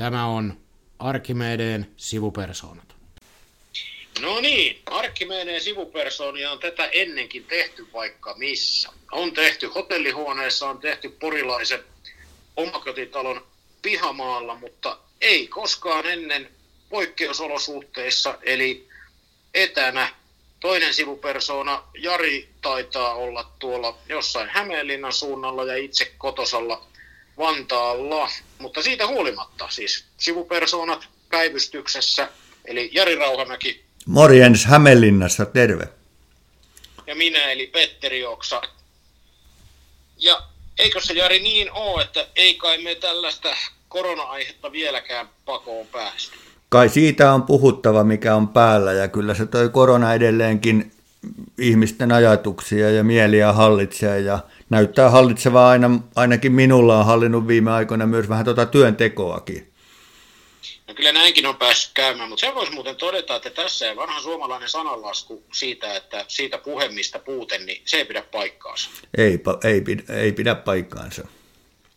Tämä on Arkimedeen sivupersoonat. No niin, Arkimedeen sivupersoonia on tätä ennenkin tehty vaikka missä. On tehty hotellihuoneessa, on tehty porilaisen omakotitalon pihamaalla, mutta ei koskaan ennen poikkeusolosuhteissa, eli etänä. Toinen sivupersoona, Jari, taitaa olla tuolla jossain Hämeenlinnan suunnalla ja itse kotosalla Vantaalla. Mutta siitä huolimatta siis sivupersoonat päivystyksessä, eli Jari Rauhamäki. Morjens Hämeenlinnassa, terve. Ja minä, eli Petteri Oksa. Ja eikö se Jari niin ole, että ei kai me tällaista korona-aihetta vieläkään pakoon päästä? Kai siitä on puhuttava, mikä on päällä, ja kyllä se toi korona edelleenkin ihmisten ajatuksia ja mieliä hallitsee, ja näyttää hallitsevaa aina, ainakin minulla on hallinnut viime aikoina myös vähän tuota työntekoakin. No kyllä näinkin on päässyt käymään, mutta sen voisi muuten todeta, että tässä ei vanha suomalainen sananlasku siitä, että siitä puhemista puute, niin se ei pidä paikkaansa. Ei, ei, pidä, ei pidä paikkaansa.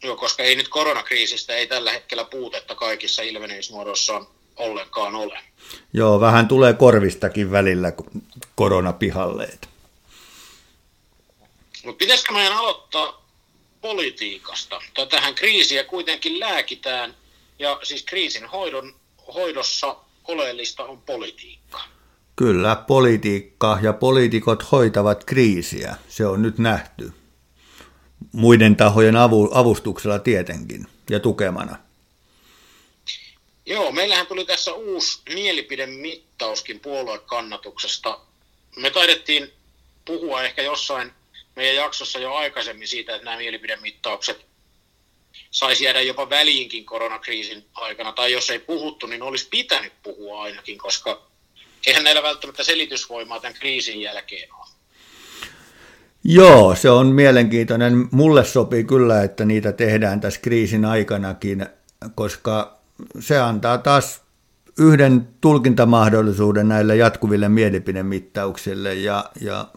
Joo, koska ei nyt koronakriisistä ei tällä hetkellä puutetta kaikissa ilmenemismuodoissa ollenkaan ole. Joo, vähän tulee korvistakin välillä koronapihalleet. Mutta pitäisikö meidän aloittaa politiikasta? Tähän kriisiä kuitenkin lääkitään, ja siis kriisin hoidon, hoidossa oleellista on politiikka. Kyllä, politiikka ja poliitikot hoitavat kriisiä. Se on nyt nähty. Muiden tahojen avu, avustuksella tietenkin ja tukemana. Joo, meillähän tuli tässä uusi mielipidemittauskin puoluekannatuksesta. Me taidettiin puhua ehkä jossain meidän jaksossa jo aikaisemmin siitä, että nämä mielipidemittaukset saisi jäädä jopa väliinkin koronakriisin aikana, tai jos ei puhuttu, niin olisi pitänyt puhua ainakin, koska eihän näillä välttämättä selitysvoimaa tämän kriisin jälkeen ole. Joo, se on mielenkiintoinen. Mulle sopii kyllä, että niitä tehdään tässä kriisin aikanakin, koska antaa taas yhden tulkintamahdollisuuden näille jatkuville mielipidemittauksille ja, ja,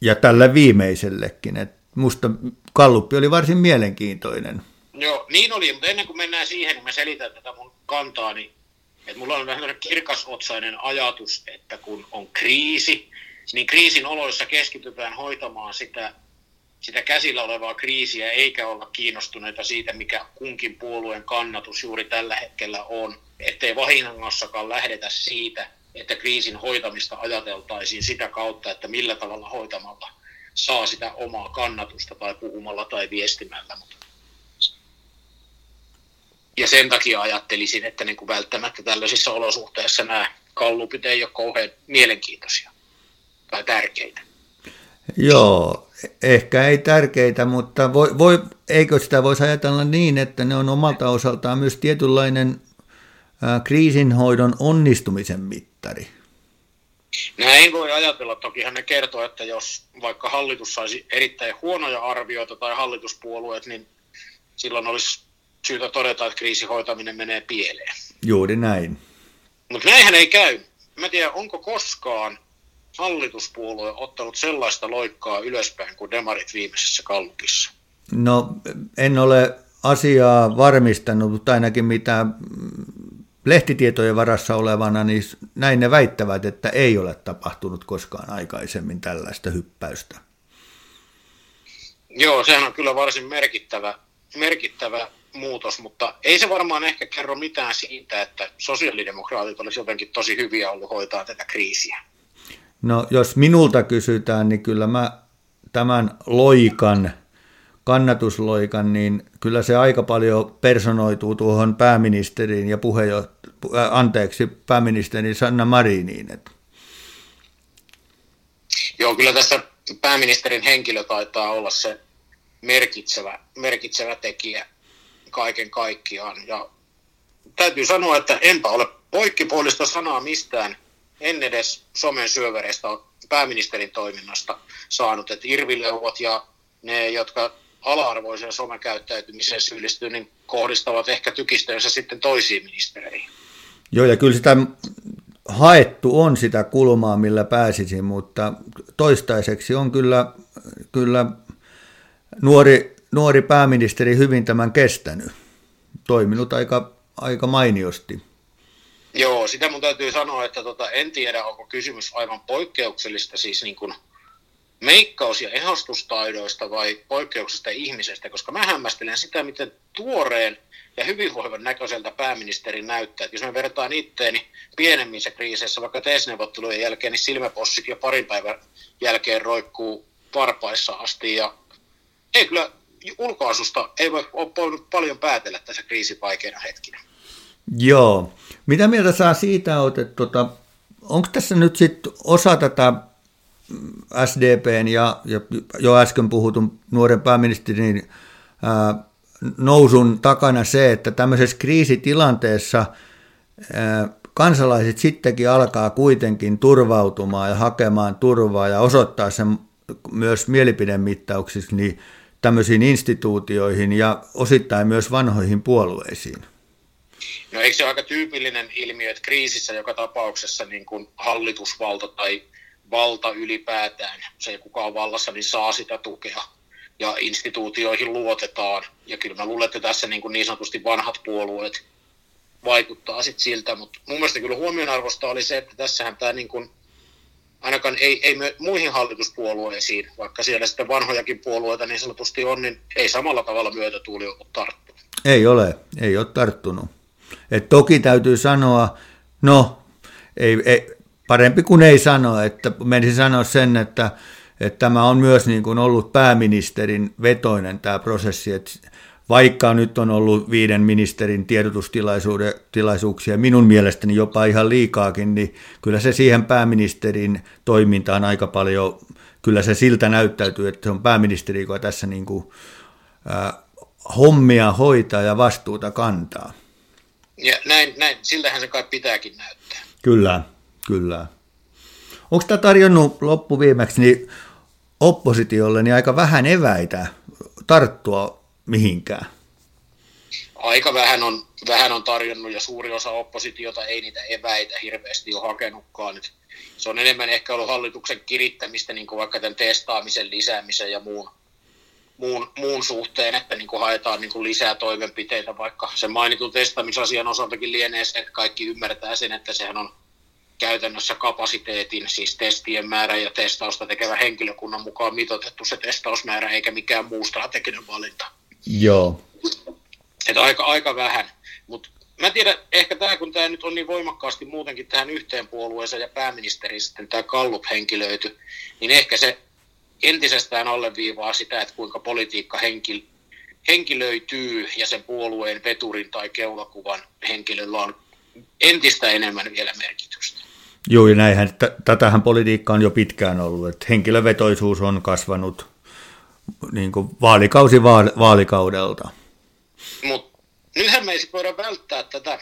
ja tälle viimeisellekin. Et musta Kalluppi oli varsin mielenkiintoinen. Joo, niin oli, mutta ennen kuin mennään siihen, niin mä selitän tätä mun kantaani. Että mulla on vähän kirkasotsainen ajatus, että kun on kriisi, niin kriisin oloissa keskitytään hoitamaan sitä sitä käsillä olevaa kriisiä, eikä olla kiinnostuneita siitä, mikä kunkin puolueen kannatus juuri tällä hetkellä on. Ettei vahingossakaan lähdetä siitä, että kriisin hoitamista ajateltaisiin sitä kautta, että millä tavalla hoitamalla saa sitä omaa kannatusta tai puhumalla tai viestimällä. Ja sen takia ajattelisin, että niin kuin välttämättä tällaisissa olosuhteissa nämä kallupit ei ole kauhean mielenkiintoisia tai tärkeitä. Joo, ehkä ei tärkeitä, mutta voi, voi, eikö sitä voisi ajatella niin, että ne on omalta osaltaan myös tietynlainen kriisinhoidon onnistumisen mittari? Näin voi ajatella. Tokihan ne kertoo, että jos vaikka hallitus saisi erittäin huonoja arvioita tai hallituspuolueet, niin silloin olisi syytä todeta, että kriisihoitaminen menee pieleen. Juuri näin. Mutta näinhän ei käy. Mä tiedän, onko koskaan hallituspuolue ottanut sellaista loikkaa ylöspäin kuin demarit viimeisessä kallupissa? No en ole asiaa varmistanut, mutta ainakin mitä lehtitietojen varassa olevana, niin näin ne väittävät, että ei ole tapahtunut koskaan aikaisemmin tällaista hyppäystä. Joo, sehän on kyllä varsin merkittävä, merkittävä muutos, mutta ei se varmaan ehkä kerro mitään siitä, että sosiaalidemokraatit olisi jotenkin tosi hyviä ollut hoitaa tätä kriisiä. No jos minulta kysytään, niin kyllä mä tämän loikan, kannatusloikan, niin kyllä se aika paljon personoituu tuohon pääministeriin ja puheenjoht- äh, anteeksi, pääministeri Sanna Mariniin. Että. Joo, kyllä tässä pääministerin henkilö taitaa olla se merkitsevä, merkitsevä tekijä kaiken kaikkiaan. Ja täytyy sanoa, että enpä ole poikkipuolista sanaa mistään en edes somen syövereistä pääministerin toiminnasta saanut, että irvileuvot ja ne, jotka ala-arvoiseen somekäyttäytymiseen syyllistyy, niin kohdistavat ehkä tykistöönsä sitten toisiin ministereihin. Joo, ja kyllä sitä haettu on sitä kulmaa, millä pääsisin, mutta toistaiseksi on kyllä, kyllä nuori, nuori pääministeri hyvin tämän kestänyt. Toiminut aika aika mainiosti. Joo, sitä mun täytyy sanoa, että tota, en tiedä, onko kysymys aivan poikkeuksellista, siis niin kuin meikkaus- ja ehostustaidoista vai poikkeuksesta ihmisestä, koska mä hämmästelen sitä, miten tuoreen ja hyvinvoivan näköiseltä pääministeri näyttää. Et jos me vertaan itteeni pienemmissä kriiseissä, vaikka TES-neuvottelujen jälkeen, niin silmäpossit jo parin päivän jälkeen roikkuu varpaissa asti ja ei kyllä ulkoasusta ei voi ole paljon päätellä tässä kriisipaikeina hetkinä. Joo. Mitä mieltä saa siitä että tota, onko tässä nyt sitten osa tätä SDPn ja, jo äsken puhutun nuoren pääministerin ää, nousun takana se, että tämmöisessä kriisitilanteessa kansalaiset sittenkin alkaa kuitenkin turvautumaan ja hakemaan turvaa ja osoittaa sen myös mielipidemittauksissa niin tämmöisiin instituutioihin ja osittain myös vanhoihin puolueisiin. No eikö se ole aika tyypillinen ilmiö, että kriisissä joka tapauksessa niin kuin hallitusvalta tai valta ylipäätään, se kuka on vallassa, niin saa sitä tukea ja instituutioihin luotetaan. Ja kyllä mä luulen, että tässä niin, kuin niin sanotusti vanhat puolueet vaikuttaa sitten siltä, mutta mun mielestä kyllä huomionarvosta oli se, että tässähän tämä niin kuin, ainakaan ei, ei muihin hallituspuolueisiin, vaikka siellä sitten vanhojakin puolueita niin sanotusti on, niin ei samalla tavalla myötätuuli ole tarttunut. Ei ole, ei ole tarttunut. Et toki täytyy sanoa, no ei, ei, parempi kuin ei sanoa, että menisin sanoa sen, että, että tämä on myös niin kuin ollut pääministerin vetoinen tämä prosessi, että vaikka nyt on ollut viiden ministerin tiedotustilaisuuksia, minun mielestäni jopa ihan liikaakin, niin kyllä se siihen pääministerin toimintaan aika paljon, kyllä se siltä näyttäytyy, että se on pääministeri, joka tässä niin kuin, äh, hommia hoitaa ja vastuuta kantaa. Ja näin, näin, siltähän se kai pitääkin näyttää. Kyllä, kyllä. Onko tämä tarjonnut loppuviimeksi niin oppositiolle niin aika vähän eväitä tarttua mihinkään? Aika vähän on, vähän on tarjonnut ja suuri osa oppositiota ei niitä eväitä hirveästi ole hakenutkaan. Se on enemmän ehkä ollut hallituksen kirittämistä, niin kuin vaikka tämän testaamisen lisäämisen ja muun, muun, muun suhteen, että niin kuin haetaan niin kuin lisää toimenpiteitä, vaikka sen mainitun testaamisasian osaltakin lienee se, että kaikki ymmärtää sen, että sehän on käytännössä kapasiteetin, siis testien määrä ja testausta tekevä henkilökunnan mukaan mitoitettu se testausmäärä, eikä mikään muu strateginen valinta. Joo. Että aika, aika vähän. Mutta mä tiedän, ehkä tämä, kun tämä nyt on niin voimakkaasti muutenkin tähän yhteen puolueeseen ja pääministeri sitten tämä Kallup henkilöity, niin ehkä se entisestään alleviivaa sitä, että kuinka politiikka henkil, henkilöityy ja sen puolueen veturin tai keulakuvan henkilöllä on entistä enemmän vielä merkitystä. Joo, ja näinhän, t- tätähän politiikka on jo pitkään ollut, että henkilövetoisuus on kasvanut niin kuin vaalikausi vaalikaudelta. Mutta nythän me ei voida välttää tätä.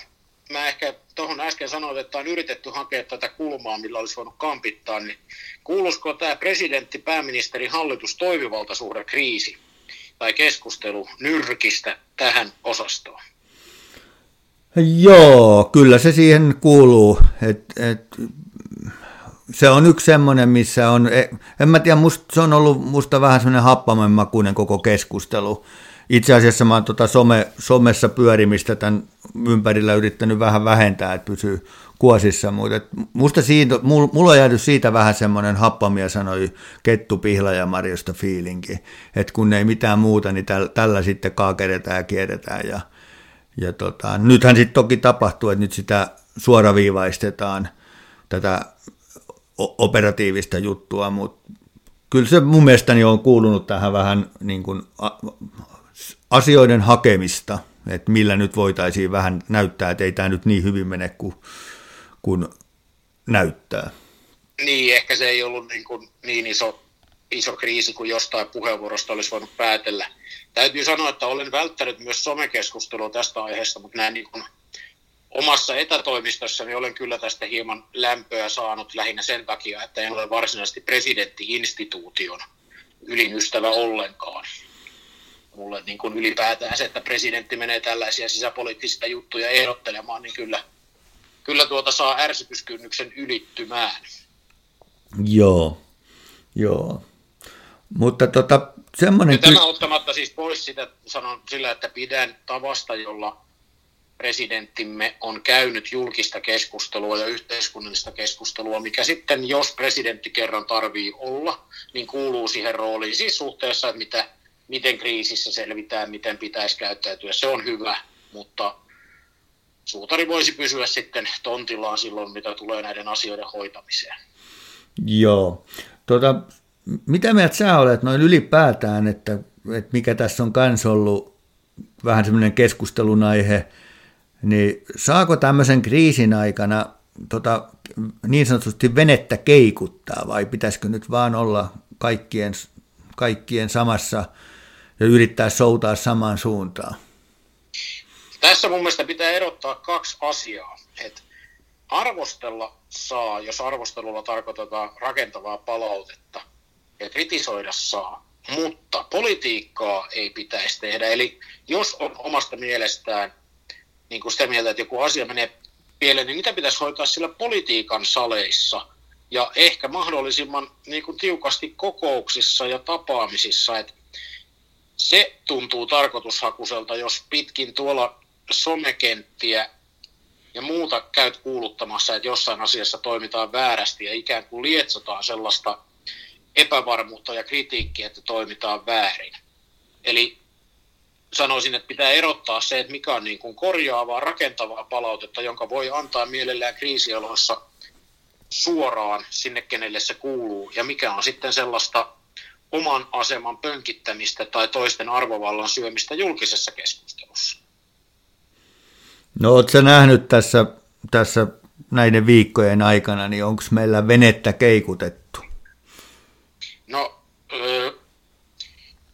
Mä ehkä tuohon äsken sanoin, että on yritetty hakea tätä kulmaa, millä olisi voinut kampittaa, niin kuuluisiko tämä presidentti, pääministeri, hallitus toimivaltasuhde kriisi tai keskustelu nyrkistä tähän osastoon? Joo, kyllä se siihen kuuluu. Et, et, se on yksi semmoinen, missä on, e, en mä tiedä, must, se on ollut musta vähän semmoinen happamemmakuinen koko keskustelu. Itse asiassa mä oon tota some, somessa pyörimistä tämän ympärillä yrittänyt vähän vähentää, että pysyy kuosissa, mutta musta siitä, mulla on jäänyt siitä vähän semmoinen happamia sanoi Kettu Pihla ja Marjosta fiilinki, että kun ei mitään muuta, niin tällä, tällä sitten kaakeretaan ja kierretään ja ja tota, nythän sitten toki tapahtuu, että nyt sitä suoraviivaistetaan tätä operatiivista juttua, mutta kyllä se mun mielestäni on kuulunut tähän vähän niin kuin asioiden hakemista, että millä nyt voitaisiin vähän näyttää, että ei tämä nyt niin hyvin mene kuin, kuin näyttää. Niin, ehkä se ei ollut niin, kuin niin iso, iso kriisi kuin jostain puheenvuorosta olisi voinut päätellä täytyy sanoa, että olen välttänyt myös somekeskustelua tästä aiheesta, mutta näin niin kuin omassa etätoimistossani olen kyllä tästä hieman lämpöä saanut lähinnä sen takia, että en ole varsinaisesti presidentti-instituution ylin ystävä ollenkaan. Mulle niin kuin ylipäätään se, että presidentti menee tällaisia sisäpoliittisia juttuja ehdottelemaan, niin kyllä, kyllä tuota saa ärsytyskynnyksen ylittymään. Joo, joo. Mutta tota, semmoinen... Ja tämä ottamatta siis pois sitä, sanon sillä, että pidän tavasta, jolla presidenttimme on käynyt julkista keskustelua ja yhteiskunnallista keskustelua, mikä sitten, jos presidentti kerran tarvii olla, niin kuuluu siihen rooliin siis suhteessa, että mitä, miten kriisissä selvitään, miten pitäisi käyttäytyä. Se on hyvä, mutta suutari voisi pysyä sitten tontillaan silloin, mitä tulee näiden asioiden hoitamiseen. Joo. Tuota, mitä mieltä sä olet noin ylipäätään, että, että mikä tässä on kans ollut vähän semmoinen keskustelun aihe, niin saako tämmöisen kriisin aikana tota, niin sanotusti venettä keikuttaa vai pitäisikö nyt vaan olla kaikkien, kaikkien samassa ja yrittää soutaa samaan suuntaan? Tässä mun mielestä pitää erottaa kaksi asiaa. Et arvostella saa, jos arvostelulla tarkoitetaan rakentavaa palautetta, ja kritisoida saa, mutta politiikkaa ei pitäisi tehdä. Eli jos on omasta mielestään niin kuin sitä mieltä, että joku asia menee pieleen, niin mitä pitäisi hoitaa sillä politiikan saleissa ja ehkä mahdollisimman niin kuin tiukasti kokouksissa ja tapaamisissa. Että se tuntuu tarkoitushakuselta, jos pitkin tuolla somekenttiä ja muuta käyt kuuluttamassa, että jossain asiassa toimitaan väärästi ja ikään kuin lietsotaan sellaista epävarmuutta ja kritiikkiä, että toimitaan väärin. Eli sanoisin, että pitää erottaa se, että mikä on niin kuin korjaavaa, rakentavaa palautetta, jonka voi antaa mielellään kriisioloissa suoraan sinne, kenelle se kuuluu, ja mikä on sitten sellaista oman aseman pönkittämistä tai toisten arvovallan syömistä julkisessa keskustelussa. No oletko nähnyt tässä, tässä näiden viikkojen aikana, niin onko meillä venettä keikutettu? No, öö,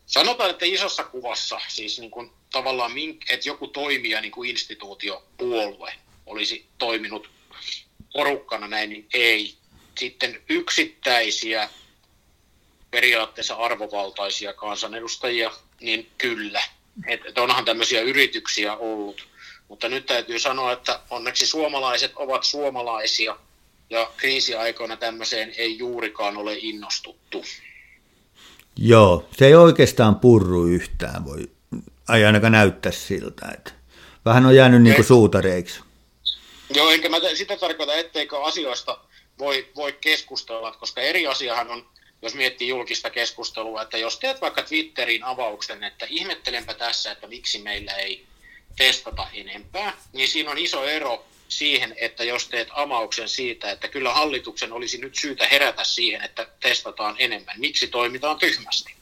sanotaan, että isossa kuvassa, siis niin kuin tavallaan, että joku toimija, niin kuin instituutio, puolue, olisi toiminut porukkana näin, niin ei. Sitten yksittäisiä periaatteessa arvovaltaisia kansanedustajia, niin kyllä. Että onhan tämmöisiä yrityksiä ollut mutta nyt täytyy sanoa, että onneksi suomalaiset ovat suomalaisia ja kriisiaikoina tämmöiseen ei juurikaan ole innostuttu. Joo, se ei oikeastaan purru yhtään, voi ei ainakaan näyttää siltä. Että vähän on jäänyt niin kuin suutareiksi. Joo, enkä mä sitä tarkoita, etteikö asioista voi, voi keskustella, koska eri asiahan on, jos miettii julkista keskustelua, että jos teet vaikka Twitterin avauksen, että ihmettelenpä tässä, että miksi meillä ei testata enempää, niin siinä on iso ero siihen, että jos teet amauksen siitä, että kyllä hallituksen olisi nyt syytä herätä siihen, että testataan enemmän. Miksi toimitaan tyhmästi?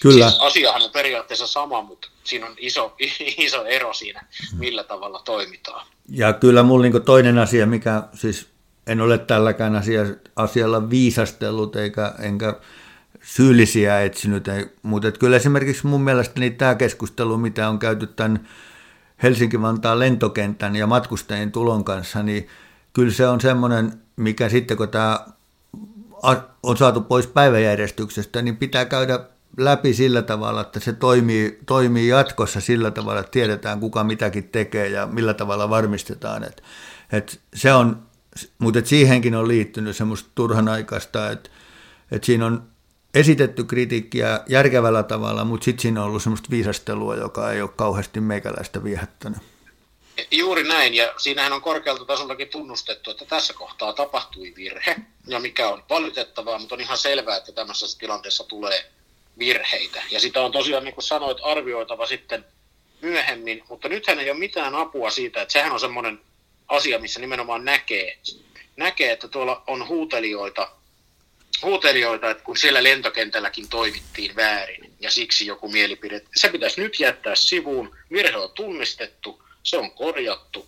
Kyllä. Siis asiahan on periaatteessa sama, mutta siinä on iso, iso ero siinä, millä tavalla toimitaan. Ja kyllä mulla niin toinen asia, mikä siis en ole tälläkään asia, asialla viisastellut eikä, enkä syyllisiä etsinyt, mutta kyllä esimerkiksi mun mielestä niin tämä keskustelu, mitä on käyty tämän Helsinki-Vantaan lentokentän ja matkustajien tulon kanssa, niin kyllä se on semmoinen, mikä sitten kun tämä on saatu pois päiväjärjestyksestä, niin pitää käydä läpi sillä tavalla, että se toimii, toimii jatkossa sillä tavalla, että tiedetään kuka mitäkin tekee ja millä tavalla varmistetaan. Että, että se on, mutta siihenkin on liittynyt semmoista turhanaikaista, että, että siinä on esitetty kritiikkiä järkevällä tavalla, mutta sitten siinä on ollut semmoista viisastelua, joka ei ole kauheasti meikäläistä viehättänyt. Juuri näin, ja siinähän on korkealta tasoltakin tunnustettu, että tässä kohtaa tapahtui virhe, ja mikä on valitettavaa, mutta on ihan selvää, että tämmöisessä tilanteessa tulee virheitä. Ja sitä on tosiaan, niin kuin sanoit, arvioitava sitten myöhemmin, mutta nythän ei ole mitään apua siitä, että sehän on semmoinen asia, missä nimenomaan näkee, näkee, että tuolla on huutelijoita, huutelijoita, että kun siellä lentokentälläkin toimittiin väärin ja siksi joku mielipide, se pitäisi nyt jättää sivuun, virhe on tunnistettu, se on korjattu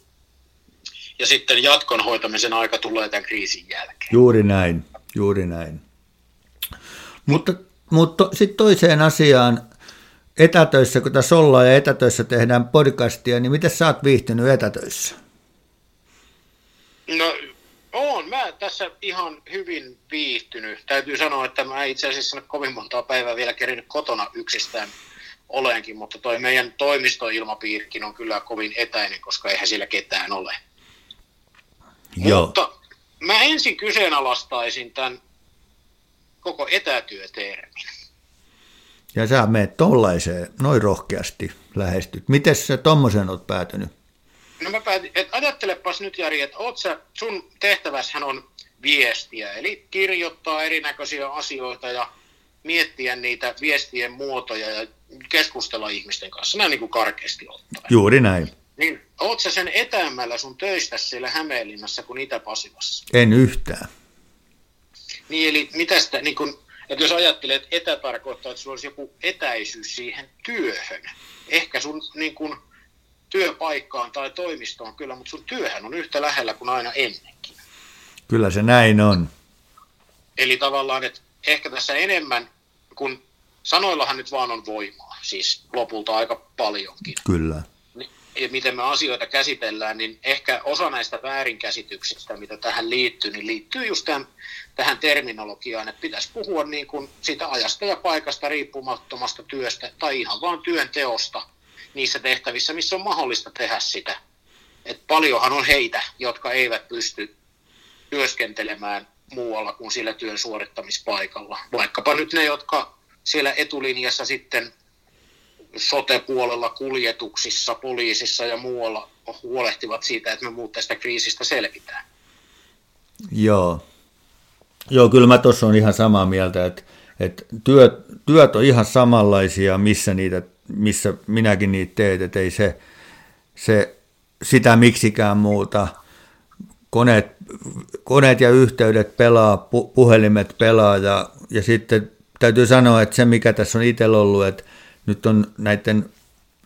ja sitten jatkon hoitamisen aika tulee tämän kriisin jälkeen. Juuri näin, juuri näin. Mutta, mutta sitten toiseen asiaan, etätöissä, kun tässä ollaan ja etätöissä tehdään podcastia, niin miten sä oot viihtynyt etätöissä? No on, mä tässä ihan hyvin viihtynyt. Täytyy sanoa, että mä itse asiassa kovin montaa päivää vielä kerinyt kotona yksistään olenkin, mutta toi meidän toimistoilmapiirikin on kyllä kovin etäinen, koska eihän siellä ketään ole. Joo. Mutta mä ensin kyseenalaistaisin tämän koko etätyötermin. Ja sä menet tollaiseen, noin rohkeasti lähestyt. Miten sä tommosen oot päätynyt? No mä päätin, että ajattelepas nyt Jari, että oot sä, sun tehtäväshän on viestiä, eli kirjoittaa erinäköisiä asioita ja miettiä niitä viestien muotoja ja keskustella ihmisten kanssa, näin niin kuin karkeasti ottaen. Juuri näin. Niin, oot sä sen etäämällä sun töistä siellä Hämeenlinnassa kuin Itä-Pasivassa? En yhtään. Niin, eli mitä sitä, niin kun, että jos ajattelee, että etä tarkoittaa, että sulla olisi joku etäisyys siihen työhön. Ehkä sun niin kun, työpaikkaan tai toimistoon kyllä, mutta sun työhän on yhtä lähellä kuin aina ennenkin. Kyllä se näin on. Eli tavallaan, että ehkä tässä enemmän, kun sanoillahan nyt vaan on voimaa, siis lopulta aika paljonkin. Kyllä. Ja miten me asioita käsitellään, niin ehkä osa näistä väärinkäsityksistä, mitä tähän liittyy, niin liittyy just tämän, tähän terminologiaan, että pitäisi puhua niin kuin siitä ajasta ja paikasta riippumattomasta työstä tai ihan vaan työn teosta niissä tehtävissä, missä on mahdollista tehdä sitä. Et paljonhan on heitä, jotka eivät pysty työskentelemään muualla kuin sillä työn suorittamispaikalla. Vaikkapa nyt ne, jotka siellä etulinjassa sitten sote-puolella, kuljetuksissa, poliisissa ja muualla huolehtivat siitä, että me muut tästä kriisistä selvitään. Joo. Joo, kyllä mä tuossa on ihan samaa mieltä, että, että työt, työt on ihan samanlaisia, missä, niitä, missä minäkin niitä teet, että ei se, se sitä miksikään muuta. Koneet, koneet ja yhteydet pelaa, pu, puhelimet pelaa ja, ja sitten täytyy sanoa, että se mikä tässä on itsellä ollut, että nyt on näiden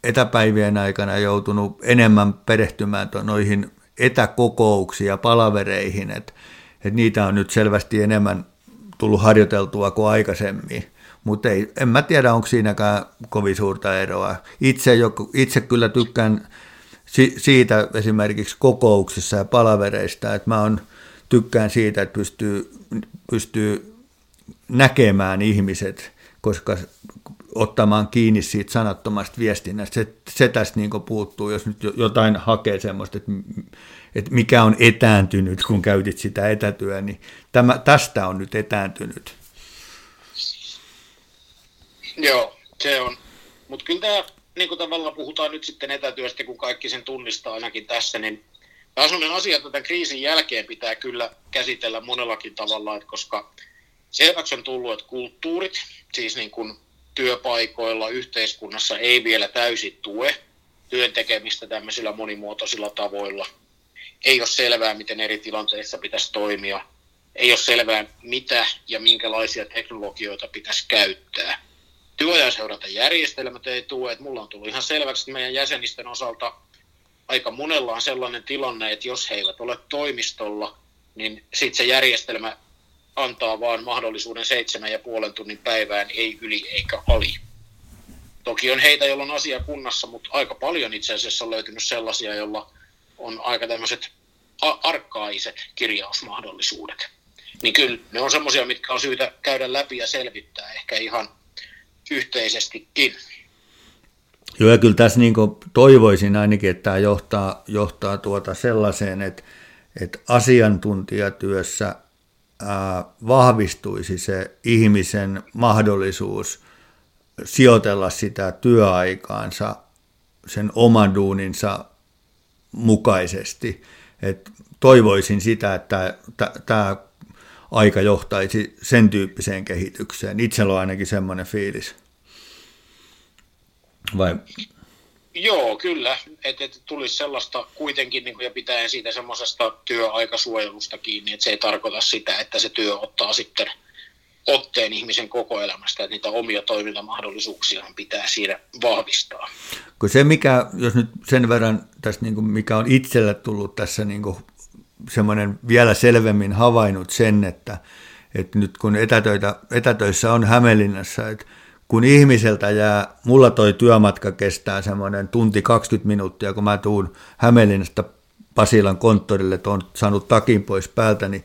etäpäivien aikana joutunut enemmän perehtymään noihin etäkokouksiin ja palavereihin, että, että niitä on nyt selvästi enemmän tullut harjoiteltua kuin aikaisemmin. Mutta ei, en mä tiedä, onko siinäkään kovin suurta eroa. Itse, itse kyllä tykkään siitä esimerkiksi kokouksissa ja palavereista, että mä on, tykkään siitä, että pystyy, pystyy näkemään ihmiset, koska ottamaan kiinni siitä sanattomasta viestinnästä. Se, se tästä niin puuttuu, jos nyt jotain hakee semmoista, että, että mikä on etääntynyt, kun käytit sitä etätyöä, niin tämä, tästä on nyt etääntynyt. Joo, se on. Mutta kyllä tämä, niin kuin tavallaan puhutaan nyt sitten etätyöstä, kun kaikki sen tunnistaa ainakin tässä, niin tämä on sellainen asia, että tämän kriisin jälkeen pitää kyllä käsitellä monellakin tavalla, että koska selväksi on tullut, että kulttuurit, siis niin kuin työpaikoilla, yhteiskunnassa ei vielä täysin tue työn tekemistä tämmöisillä monimuotoisilla tavoilla. Ei ole selvää, miten eri tilanteissa pitäisi toimia. Ei ole selvää, mitä ja minkälaisia teknologioita pitäisi käyttää. Työajanseuranta-järjestelmät ei tue. Että mulla on tullut ihan selväksi, että meidän jäsenisten osalta aika monella on sellainen tilanne, että jos he eivät ole toimistolla, niin sitten se järjestelmä antaa vaan mahdollisuuden seitsemän ja puolen tunnin päivään, ei yli eikä ali. Toki on heitä, joilla on asia kunnassa, mutta aika paljon itse asiassa on löytynyt sellaisia, joilla on aika tämmöiset arkkaiset kirjausmahdollisuudet. Niin kyllä ne on semmoisia, mitkä on syytä käydä läpi ja selvittää ehkä ihan yhteisestikin. Joo, ja kyllä tässä niin toivoisin ainakin, että tämä johtaa, johtaa tuota sellaiseen, että, että asiantuntijatyössä vahvistuisi se ihmisen mahdollisuus sijoitella sitä työaikaansa sen oman duuninsa mukaisesti. Et toivoisin sitä, että tämä aika johtaisi sen tyyppiseen kehitykseen. Itsellä on ainakin semmoinen fiilis. Vai Joo, kyllä. Että et tulisi sellaista kuitenkin, niin kuin, ja pitää siitä semmoisesta työaikasuojelusta kiinni, että se ei tarkoita sitä, että se työ ottaa sitten otteen ihmisen koko elämästä, että niitä omia toimintamahdollisuuksia pitää siinä vahvistaa. Kun se, mikä, jos nyt sen verran tästä, niin kuin mikä on itselle tullut tässä niin kuin semmoinen vielä selvemmin havainnut sen, että, että nyt kun etätöitä, etätöissä on Hämeenlinnassa, että kun ihmiseltä jää, mulla toi työmatka kestää semmoinen tunti 20 minuuttia, kun mä tuun Hämeenlinnasta Pasilan konttorille, että on saanut takin pois päältä, niin,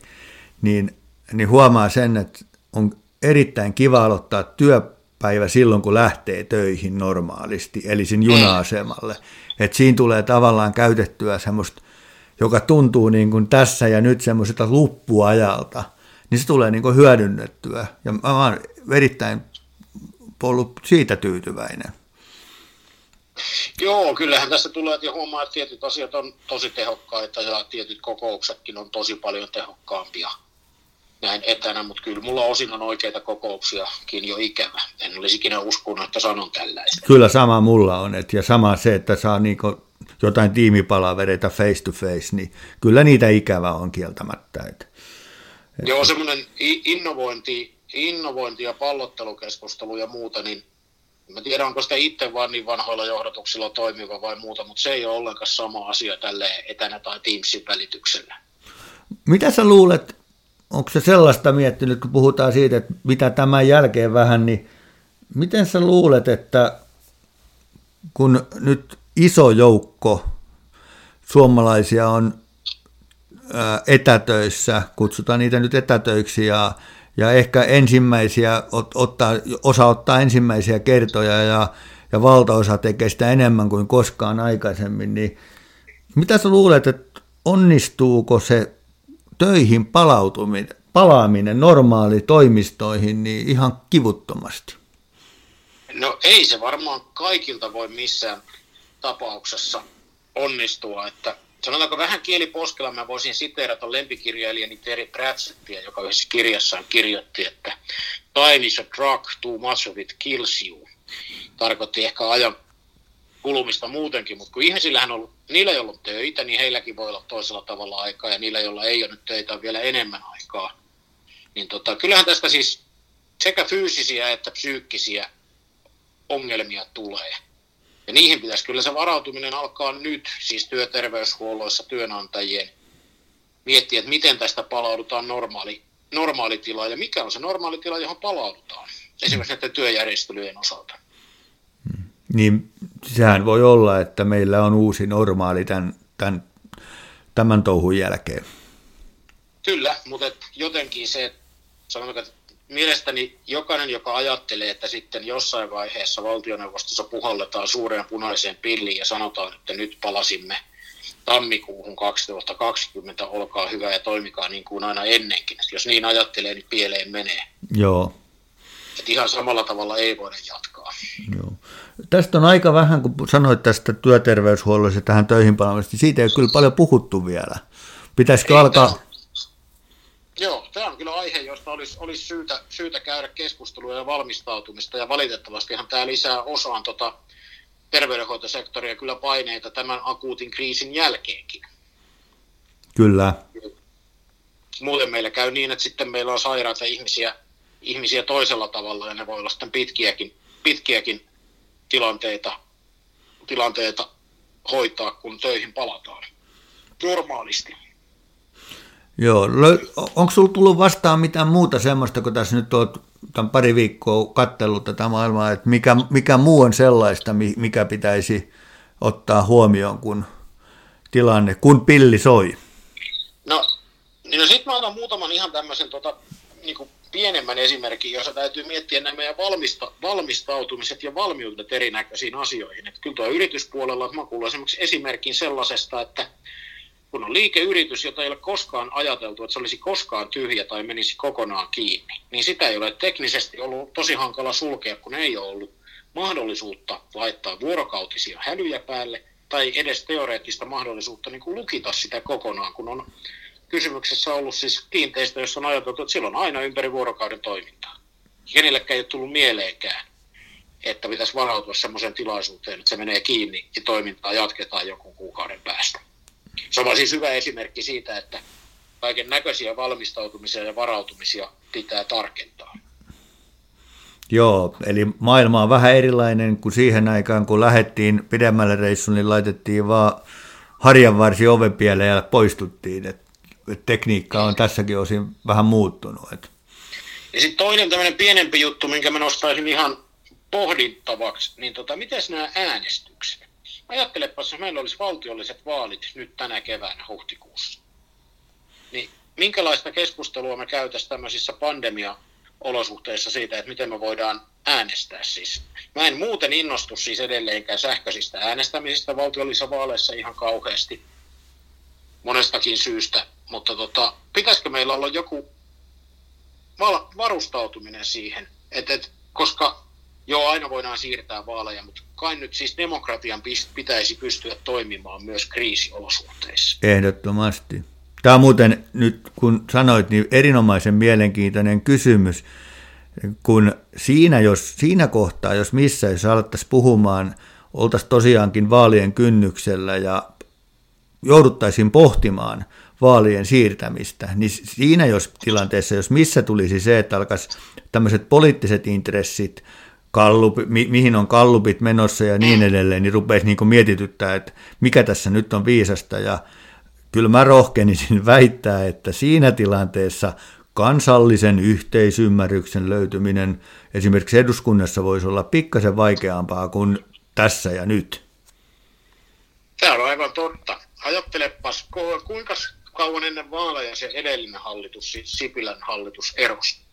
niin, niin huomaa sen, että on erittäin kiva aloittaa työpäivä silloin, kun lähtee töihin normaalisti, eli sinne juna-asemalle. Että siinä tulee tavallaan käytettyä semmoista, joka tuntuu niin kuin tässä ja nyt semmoiselta luppuajalta, niin se tulee niin kuin hyödynnettyä. Ja mä oon erittäin ollut siitä tyytyväinen. Joo, kyllähän tässä tulee, että huomaa, että tietyt asiat on tosi tehokkaita ja tietyt kokouksetkin on tosi paljon tehokkaampia näin etänä, mutta kyllä mulla osin on oikeita kokouksiakin jo ikävä. En olisi ikinä uskonut, että sanon tällaista. Kyllä sama mulla on, et, ja sama se, että saa niinku jotain tiimipalavereita face to face, niin kyllä niitä ikävä on kieltämättä. Et, et... Joo, semmoinen innovointi, innovointi ja pallottelukeskustelu ja muuta, niin Mä tiedän, onko sitä itse vaan niin vanhoilla johdatuksilla toimiva vai muuta, mutta se ei ole ollenkaan sama asia tälle etänä tai Teamsin välityksellä. Mitä sä luulet, onko se sellaista miettinyt, kun puhutaan siitä, että mitä tämän jälkeen vähän, niin miten sä luulet, että kun nyt iso joukko suomalaisia on etätöissä, kutsutaan niitä nyt etätöiksi ja ja ehkä ensimmäisiä, ottaa, osa ottaa ensimmäisiä kertoja ja, ja valtaosa tekee sitä enemmän kuin koskaan aikaisemmin, niin mitä sä luulet, että onnistuuko se töihin palautuminen, palaaminen normaali toimistoihin niin ihan kivuttomasti? No ei se varmaan kaikilta voi missään tapauksessa onnistua, että sanotaanko vähän kieliposkella mä voisin siteerata lempikirjailijani Terry Pratchettia, joka yhdessä kirjassaan kirjoitti, että time is a drug, too much of it kills you. Tarkoitti ehkä ajan kulumista muutenkin, mutta kun ihmisillähän on ollut, niillä ei ollut töitä, niin heilläkin voi olla toisella tavalla aikaa, ja niillä, joilla ei ole nyt töitä, on vielä enemmän aikaa. Niin tota, kyllähän tästä siis sekä fyysisiä että psyykkisiä ongelmia tulee. Ja niihin pitäisi kyllä se varautuminen alkaa nyt, siis työterveyshuolloissa työnantajien, miettiä, että miten tästä palaudutaan normaali, normaalitilaan ja mikä on se normaalitila, johon palaudutaan, esimerkiksi näiden työjärjestelyjen osalta. Niin sehän voi olla, että meillä on uusi normaali tämän, tämän, tämän touhun jälkeen. Kyllä, mutta jotenkin se, sanotaan, että mielestäni jokainen, joka ajattelee, että sitten jossain vaiheessa valtioneuvostossa puhalletaan suureen punaiseen pilliin ja sanotaan, että nyt palasimme tammikuuhun 2020, olkaa hyvä ja toimikaa niin kuin aina ennenkin. Jos niin ajattelee, niin pieleen menee. Joo. Et ihan samalla tavalla ei voida jatkaa. Joo. Tästä on aika vähän, kun sanoit tästä työterveyshuollossa tähän töihin palaamista, niin siitä ei ole kyllä paljon puhuttu vielä. Pitäisikö ei, alkaa... Joo, tämä on kyllä aihe, josta olisi, olisi syytä, syytä käydä keskustelua ja valmistautumista, ja valitettavastihan tämä lisää osaan tota terveydenhoitosektoria kyllä paineita tämän akuutin kriisin jälkeenkin. Kyllä. Muuten meillä käy niin, että sitten meillä on sairaita ihmisiä, ihmisiä toisella tavalla, ja ne voi olla sitten pitkiäkin, pitkiäkin tilanteita, tilanteita hoitaa, kun töihin palataan normaalisti. Joo, onko sinulla tullut vastaan mitään muuta semmoista, kun tässä nyt olet tämän pari viikkoa kattellut tätä maailmaa, että mikä, mikä muu on sellaista, mikä pitäisi ottaa huomioon, kun tilanne, kun pilli soi? No, no sitten mä otan muutaman ihan tämmöisen tota, niin pienemmän esimerkin, jossa täytyy miettiä nämä meidän valmista, valmistautumiset ja valmiudet erinäköisiin asioihin. Että kyllä tuo yrityspuolella, mä kuulen esimerkiksi esimerkin sellaisesta, että kun on liikeyritys, jota ei ole koskaan ajateltu, että se olisi koskaan tyhjä tai menisi kokonaan kiinni, niin sitä ei ole teknisesti ollut tosi hankala sulkea, kun ei ole ollut mahdollisuutta laittaa vuorokautisia hälyjä päälle tai edes teoreettista mahdollisuutta niin kuin lukita sitä kokonaan, kun on kysymyksessä ollut siis kiinteistö, jossa on ajateltu, että silloin aina ympäri vuorokauden toimintaa. Kenellekään ei ole tullut mieleenkään, että pitäisi varautua sellaiseen tilaisuuteen, että se menee kiinni ja toimintaa jatketaan jonkun kuukauden päästä. Se on siis hyvä esimerkki siitä, että kaiken näköisiä valmistautumisia ja varautumisia pitää tarkentaa. Joo, eli maailma on vähän erilainen kuin siihen aikaan, kun lähdettiin pidemmälle reissuun, niin laitettiin vaan harjanvarsi ovepieleen ja poistuttiin. Et, et tekniikka on tässäkin osin vähän muuttunut. Et. Ja sitten toinen tämmöinen pienempi juttu, minkä mä nostaisin ihan pohdittavaksi, niin tota, miten nämä äänestykset? Ajattelepa, jos meillä olisi valtiolliset vaalit nyt tänä keväänä huhtikuussa, niin minkälaista keskustelua me käytäisiin tämmöisissä pandemia-olosuhteissa siitä, että miten me voidaan äänestää siis. Mä en muuten innostu siis edelleenkään sähköisistä äänestämisistä valtiollisissa vaaleissa ihan kauheasti. Monestakin syystä, mutta tota, pitäisikö meillä olla joku varustautuminen siihen, että, että koska Joo, aina voidaan siirtää vaaleja, mutta kai nyt siis demokratian pitäisi pystyä toimimaan myös kriisiolosuhteissa. Ehdottomasti. Tämä on muuten nyt, kun sanoit, niin erinomaisen mielenkiintoinen kysymys, kun siinä, jos, siinä kohtaa, jos missä, jos alettaisiin puhumaan, oltaisiin tosiaankin vaalien kynnyksellä ja jouduttaisiin pohtimaan vaalien siirtämistä, niin siinä jos tilanteessa, jos missä tulisi se, että alkaisi tämmöiset poliittiset intressit, kallup, mi, mihin on kallupit menossa ja niin edelleen, niin rupeisi niin mietityttää, että mikä tässä nyt on viisasta ja kyllä mä rohkenisin väittää, että siinä tilanteessa kansallisen yhteisymmärryksen löytyminen esimerkiksi eduskunnassa voisi olla pikkasen vaikeampaa kuin tässä ja nyt. Tämä on aivan totta. Ajattelepas, kuinka kauan ennen vaaleja se edellinen hallitus, siis Sipilän hallitus, erosi?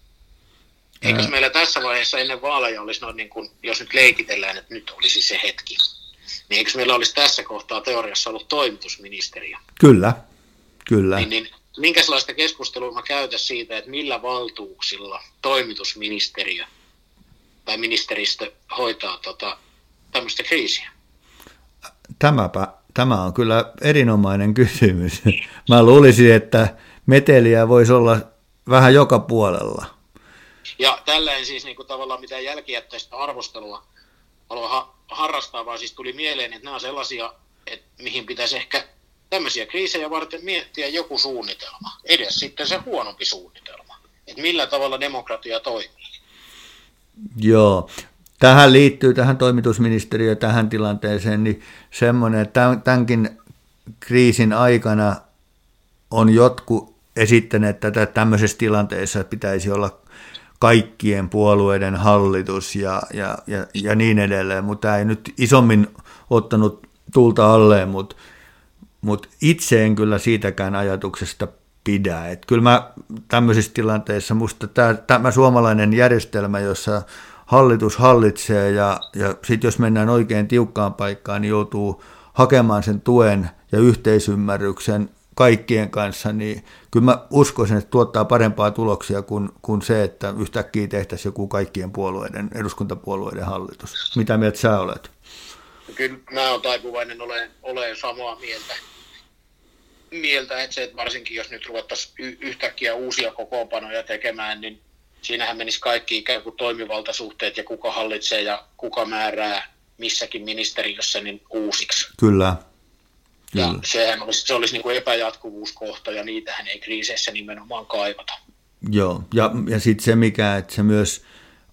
Eikö meillä tässä vaiheessa ennen vaaleja olisi noin niin kuin, jos nyt leikitellään, että nyt olisi se hetki, niin eikö meillä olisi tässä kohtaa teoriassa ollut toimitusministeriö? Kyllä, kyllä. Niin, niin minkälaista keskustelua mä käytän siitä, että millä valtuuksilla toimitusministeriö tai ministeristö hoitaa tota, tämmöistä kriisiä? Tämäpä, tämä on kyllä erinomainen kysymys. Mä luulisin, että meteliä voisi olla vähän joka puolella. Ja tällä siis niin kuin tavallaan mitään jälkijättäistä arvostelua halua ha- harrastaa, vaan siis tuli mieleen, että nämä on sellaisia, että mihin pitäisi ehkä tämmöisiä kriisejä varten miettiä joku suunnitelma. Edes sitten se huonompi suunnitelma. Että millä tavalla demokratia toimii. Joo. Tähän liittyy, tähän toimitusministeriö tähän tilanteeseen, niin semmoinen, että tämänkin kriisin aikana on jotkut esittäneet tätä tämmöisessä tilanteessa, että pitäisi olla kaikkien puolueiden hallitus ja, ja, ja, ja niin edelleen, mutta ei nyt isommin ottanut tulta alleen, mutta, mutta itse en kyllä siitäkään ajatuksesta pidä. Et kyllä mä tämmöisissä tilanteissa, musta tämä, tämä suomalainen järjestelmä, jossa hallitus hallitsee ja, ja sitten jos mennään oikein tiukkaan paikkaan, niin joutuu hakemaan sen tuen ja yhteisymmärryksen kaikkien kanssa, niin kyllä mä uskoisin, että tuottaa parempaa tuloksia kuin, kuin se, että yhtäkkiä tehtäisiin joku kaikkien puolueiden, eduskuntapuolueiden hallitus. Mitä mieltä sä olet? Kyllä mä oon taipuvainen ole, ole samaa mieltä. Mieltä, että se, että varsinkin jos nyt ruvettaisiin y- yhtäkkiä uusia kokoonpanoja tekemään, niin siinähän menisi kaikki ikään kuin toimivaltasuhteet ja kuka hallitsee ja kuka määrää missäkin ministeriössä niin uusiksi. Kyllä, ja mm. sehän olisi, se olisi niin kuin epäjatkuvuuskohta ja niitähän ei kriiseissä nimenomaan kaivata. Joo, ja, ja sitten se mikä, että se myös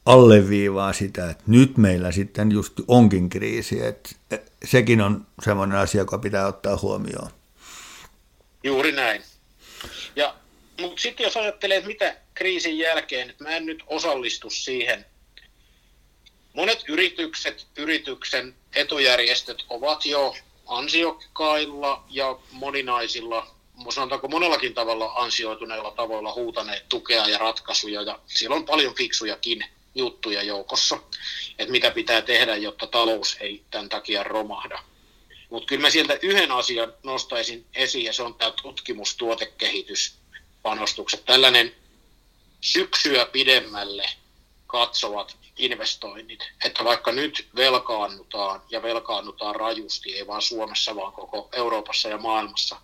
alleviivaa sitä, että nyt meillä sitten just onkin kriisi, että sekin on semmoinen asia, joka pitää ottaa huomioon. Juuri näin. Ja, mutta sitten jos ajattelee, että mitä kriisin jälkeen, että mä en nyt osallistu siihen. Monet yritykset, yrityksen etujärjestöt ovat jo ansiokkailla ja moninaisilla, sanotaanko monellakin tavalla ansioituneilla tavoilla huutaneet tukea ja ratkaisuja, ja siellä on paljon fiksujakin juttuja joukossa, että mitä pitää tehdä, jotta talous ei tämän takia romahda. Mutta kyllä mä sieltä yhden asian nostaisin esiin, ja se on tämä tutkimus, tuotekehitys, panostukset. Tällainen syksyä pidemmälle katsovat investoinnit. Että vaikka nyt velkaannutaan ja velkaannutaan rajusti, ei vaan Suomessa, vaan koko Euroopassa ja maailmassa,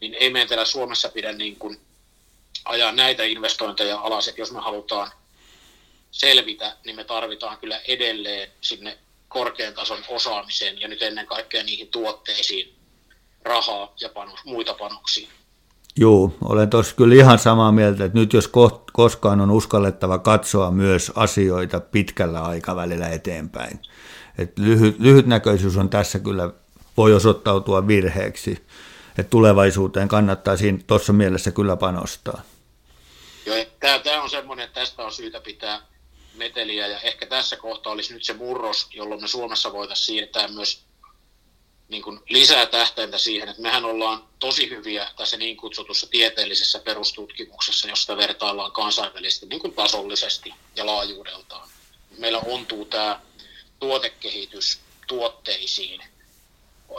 niin ei meidän täällä Suomessa pidä niin kuin ajaa näitä investointeja alas, että jos me halutaan selvitä, niin me tarvitaan kyllä edelleen sinne korkean tason osaamiseen ja nyt ennen kaikkea niihin tuotteisiin rahaa ja panos, muita panoksia. Joo, olen tuossa kyllä ihan samaa mieltä, että nyt jos koskaan on uskallettava katsoa myös asioita pitkällä aikavälillä eteenpäin. Et lyhyt, lyhytnäköisyys on tässä kyllä, voi osoittautua virheeksi, että tulevaisuuteen kannattaa siinä tuossa mielessä kyllä panostaa. Joo, tämä on semmoinen, että tästä on syytä pitää meteliä ja ehkä tässä kohtaa olisi nyt se murros, jolloin me Suomessa voitaisiin siirtää myös niin kuin lisää tähtäintä siihen, että mehän ollaan tosi hyviä tässä niin kutsutussa tieteellisessä perustutkimuksessa, josta vertaillaan kansainvälisesti niin kuin tasollisesti ja laajuudeltaan. Meillä ontuu tämä tuotekehitys tuotteisiin,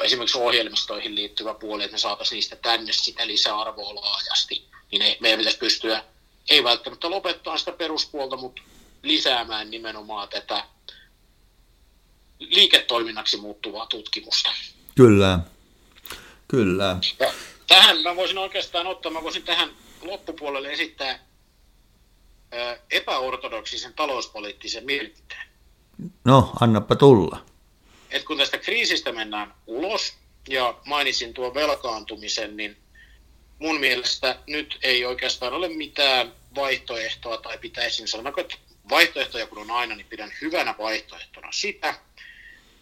esimerkiksi ohjelmistoihin liittyvä puoli, että me saataisiin niistä tänne sitä lisäarvoa laajasti, niin meidän pitäisi pystyä, ei välttämättä lopettaa sitä peruspuolta, mutta lisäämään nimenomaan tätä liiketoiminnaksi muuttuvaa tutkimusta. Kyllä, kyllä. Ja tähän mä voisin oikeastaan ottaa, mä voisin tähän loppupuolelle esittää epäortodoksisen talouspoliittisen mielipiteen. No, annappa tulla. Et kun tästä kriisistä mennään ulos, ja mainitsin tuon velkaantumisen, niin mun mielestä nyt ei oikeastaan ole mitään vaihtoehtoa, tai pitäisin sanoa, että vaihtoehtoja kun on aina, niin pidän hyvänä vaihtoehtona sitä,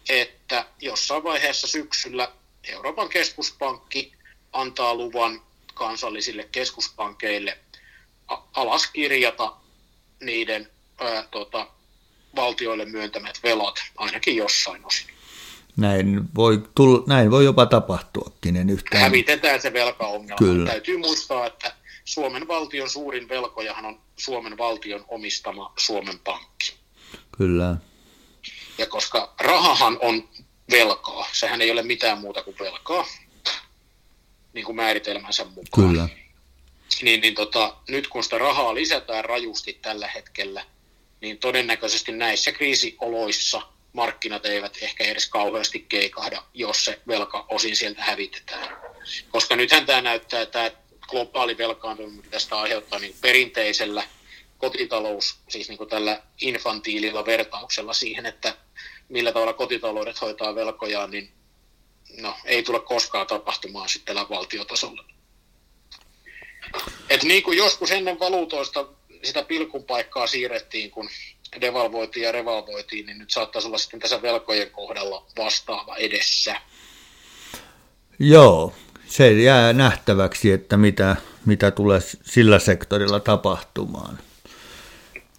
että jossain vaiheessa syksyllä Euroopan keskuspankki antaa luvan kansallisille keskuspankeille alaskirjata niiden ää, tota, valtioille myöntämät velat, ainakin jossain osin. Näin voi, tulla, näin voi jopa tapahtuakin. En yhtään... Hävitetään se velkaongelma. Kyllä. Täytyy muistaa, että Suomen valtion suurin velkojahan on Suomen valtion omistama Suomen Pankki. Kyllä. Ja koska rahahan on velkaa, sehän ei ole mitään muuta kuin velkaa, niin kuin määritelmänsä mukaan. Kyllä. Niin, niin tota, nyt kun sitä rahaa lisätään rajusti tällä hetkellä, niin todennäköisesti näissä kriisioloissa markkinat eivät ehkä edes kauheasti keikahda, jos se velka osin sieltä hävitetään. Koska nythän tämä näyttää, että tämä globaali velkaantuminen tästä aiheuttaa niin perinteisellä kotitalous, siis niin kuin tällä infantiililla vertauksella siihen, että millä tavalla kotitaloudet hoitaa velkojaan, niin no, ei tule koskaan tapahtumaan sitten valtiotasolla. Et niin kuin joskus ennen valuutoista sitä pilkun paikkaa siirrettiin, kun devalvoitiin ja revalvoitiin, niin nyt saattaisi olla sitten tässä velkojen kohdalla vastaava edessä. Joo, se jää nähtäväksi, että mitä, mitä tulee sillä sektorilla tapahtumaan.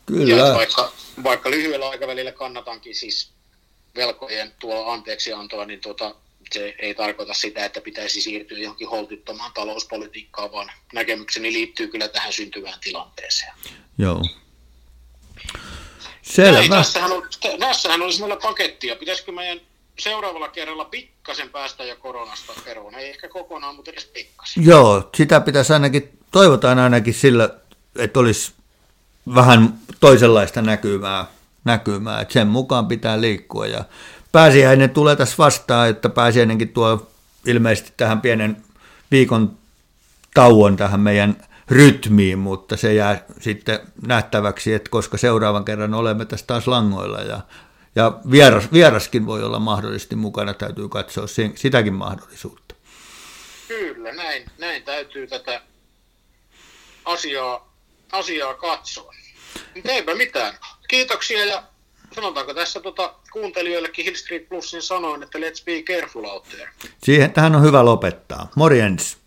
Kyllä. Ja vaikka, vaikka lyhyellä aikavälillä kannatankin siis velkojen tuo anteeksiantoa, niin tuota, se ei tarkoita sitä, että pitäisi siirtyä johonkin holtittomaan talouspolitiikkaan, vaan näkemykseni liittyy kyllä tähän syntyvään tilanteeseen. Joo. Selvä. Ei, tässähän, on, tässähän olisi meillä pakettia. Pitäisikö meidän seuraavalla kerralla pikkasen päästä jo koronasta eroon? Ei ehkä kokonaan, mutta edes pikkasen. Joo, sitä pitäisi ainakin, toivotaan ainakin sillä, että olisi vähän toisenlaista näkymää, näkymää että sen mukaan pitää liikkua ja pääsiäinen tulee tässä vastaan, että pääsiäinenkin tuo ilmeisesti tähän pienen viikon tauon tähän meidän rytmiin, mutta se jää sitten nähtäväksi, että koska seuraavan kerran olemme tässä taas langoilla ja, ja vieras, vieraskin voi olla mahdollisesti mukana, täytyy katsoa sitäkin mahdollisuutta. Kyllä, näin, näin täytyy tätä asiaa, asiaa katsoa. Mutta eipä mitään. Kiitoksia ja sanotaanko tässä tota, kuuntelijoillekin Hill Street Plusin sanoin, että let's be careful out there. Siihen tähän on hyvä lopettaa. Morjens.